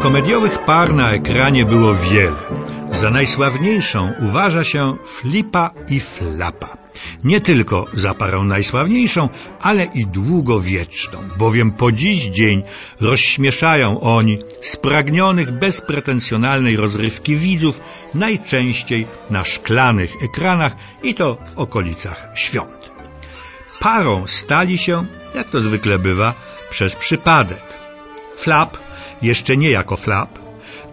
Komediowych par na ekranie było wiele. Za najsławniejszą uważa się Flipa i Flapa. Nie tylko za parą najsławniejszą, ale i długowieczną, bowiem po dziś dzień rozśmieszają oni spragnionych bezpretensjonalnej rozrywki widzów najczęściej na szklanych ekranach i to w okolicach świąt. Parą stali się, jak to zwykle bywa, przez przypadek. Flap jeszcze nie jako flap,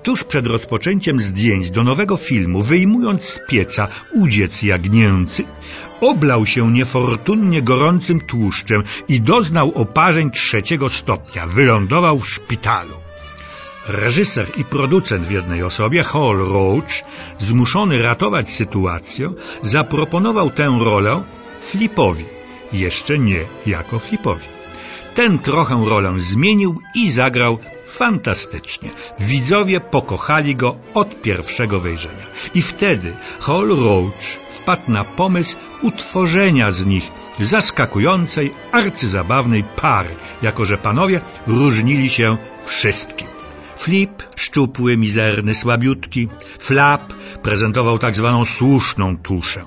tuż przed rozpoczęciem zdjęć do nowego filmu, wyjmując z pieca udziec jagnięcy, oblał się niefortunnie gorącym tłuszczem i doznał oparzeń trzeciego stopnia. Wylądował w szpitalu. Reżyser i producent w jednej osobie, Hall Roach, zmuszony ratować sytuację, zaproponował tę rolę Flipowi, jeszcze nie jako Flipowi. Ten trochę rolę zmienił i zagrał fantastycznie. Widzowie pokochali go od pierwszego wejrzenia. I wtedy Hall Roach wpadł na pomysł utworzenia z nich zaskakującej, arcyzabawnej pary, jako że panowie różnili się wszystkim. Flip, szczupły, mizerny, słabiutki. Flap prezentował tak zwaną słuszną tuszę.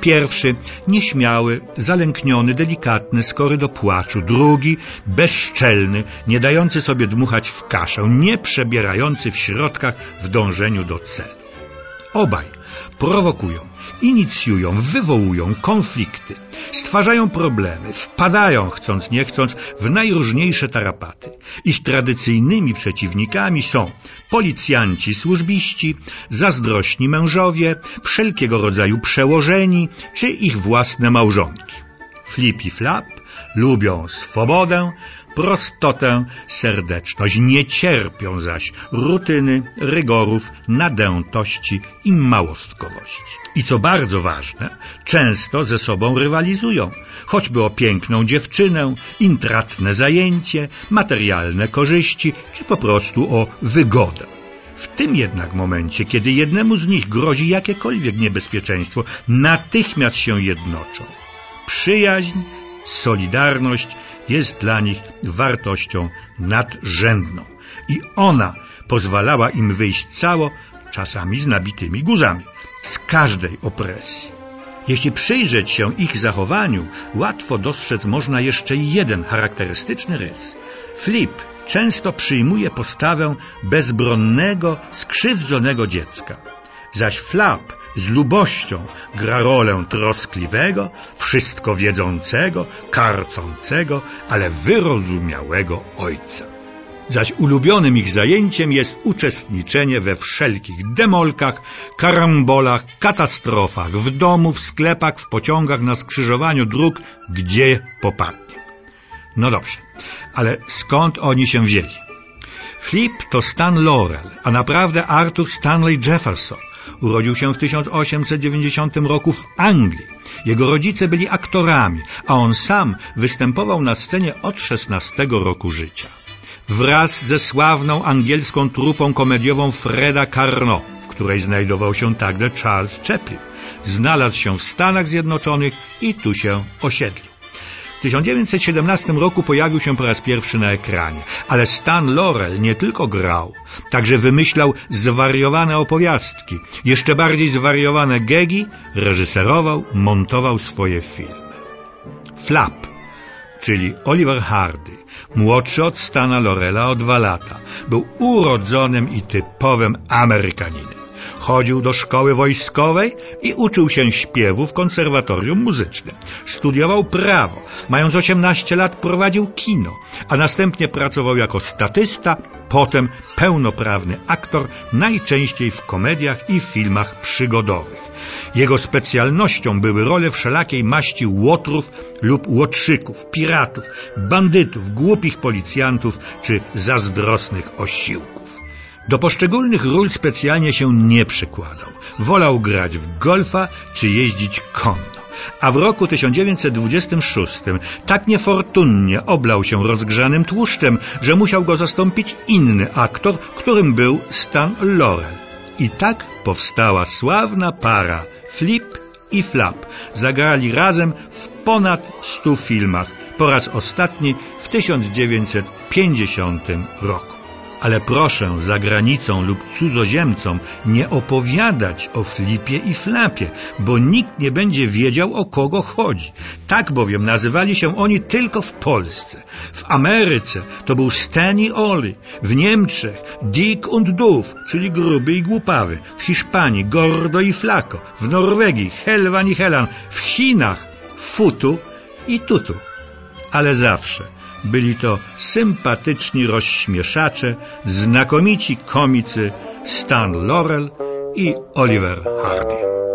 Pierwszy, nieśmiały, zalękniony, delikatny, skory do płaczu. Drugi, bezczelny, nie dający sobie dmuchać w kaszę, nie przebierający w środkach w dążeniu do celu. Obaj prowokują, inicjują, wywołują konflikty, stwarzają problemy, wpadają, chcąc nie chcąc, w najróżniejsze tarapaty. Ich tradycyjnymi przeciwnikami są policjanci służbiści, zazdrośni mężowie, wszelkiego rodzaju przełożeni, czy ich własne małżonki. Flip i Flap lubią swobodę, prostotę, serdeczność. Nie cierpią zaś rutyny, rygorów, nadętości i małostkowości. I co bardzo ważne, często ze sobą rywalizują, choćby o piękną dziewczynę, intratne zajęcie, materialne korzyści, czy po prostu o wygodę. W tym jednak momencie, kiedy jednemu z nich grozi jakiekolwiek niebezpieczeństwo, natychmiast się jednoczą. Przyjaźń, solidarność jest dla nich wartością nadrzędną i ona pozwalała im wyjść cało, czasami z nabitymi guzami, z każdej opresji. Jeśli przyjrzeć się ich zachowaniu, łatwo dostrzec można jeszcze jeden charakterystyczny rys. Flip często przyjmuje postawę bezbronnego, skrzywdzonego dziecka, zaś Flap z lubością gra rolę troskliwego, wszystko wiedzącego, karcącego, ale wyrozumiałego ojca. Zaś ulubionym ich zajęciem jest uczestniczenie we wszelkich demolkach, karambolach, katastrofach, w domu, w sklepach, w pociągach, na skrzyżowaniu dróg, gdzie popadnie. No dobrze, ale skąd oni się wzięli? Flip to Stan Laurel, a naprawdę Arthur Stanley Jefferson. Urodził się w 1890 roku w Anglii. Jego rodzice byli aktorami, a on sam występował na scenie od 16 roku życia. Wraz ze sławną angielską trupą komediową Freda Carnot, w której znajdował się także Charles Chaplin, znalazł się w Stanach Zjednoczonych i tu się osiedlił. W 1917 roku pojawił się po raz pierwszy na ekranie, ale Stan Laurel nie tylko grał, także wymyślał zwariowane opowiastki, jeszcze bardziej zwariowane gegi, reżyserował, montował swoje filmy. Flap, czyli Oliver Hardy, młodszy od Stana Laurela o dwa lata, był urodzonym i typowym Amerykaninem. Chodził do szkoły wojskowej i uczył się śpiewu w konserwatorium muzycznym. Studiował prawo. Mając 18 lat prowadził kino, a następnie pracował jako statysta, potem pełnoprawny aktor, najczęściej w komediach i filmach przygodowych. Jego specjalnością były role wszelakiej maści łotrów lub łotrzyków, piratów, bandytów, głupich policjantów czy zazdrosnych osiłków. Do poszczególnych ról specjalnie się nie przykładał. Wolał grać w golfa czy jeździć konno. A w roku 1926 tak niefortunnie oblał się rozgrzanym tłuszczem, że musiał go zastąpić inny aktor, którym był Stan Laurel. I tak powstała sławna para Flip i Flap. Zagrali razem w ponad stu filmach, po raz ostatni w 1950 roku. Ale proszę za granicą lub cudzoziemcom nie opowiadać o flipie i flapie, bo nikt nie będzie wiedział o kogo chodzi. Tak bowiem nazywali się oni tylko w Polsce. W Ameryce to był Stan i Oli, w Niemczech Dick und Doof, czyli gruby i głupawy, w Hiszpanii Gordo i Flaco, w Norwegii Helwan i Helan, w Chinach Futu i Tutu. Ale zawsze byli to sympatyczni rozśmieszacze, znakomici komicy Stan Laurel i Oliver Hardy.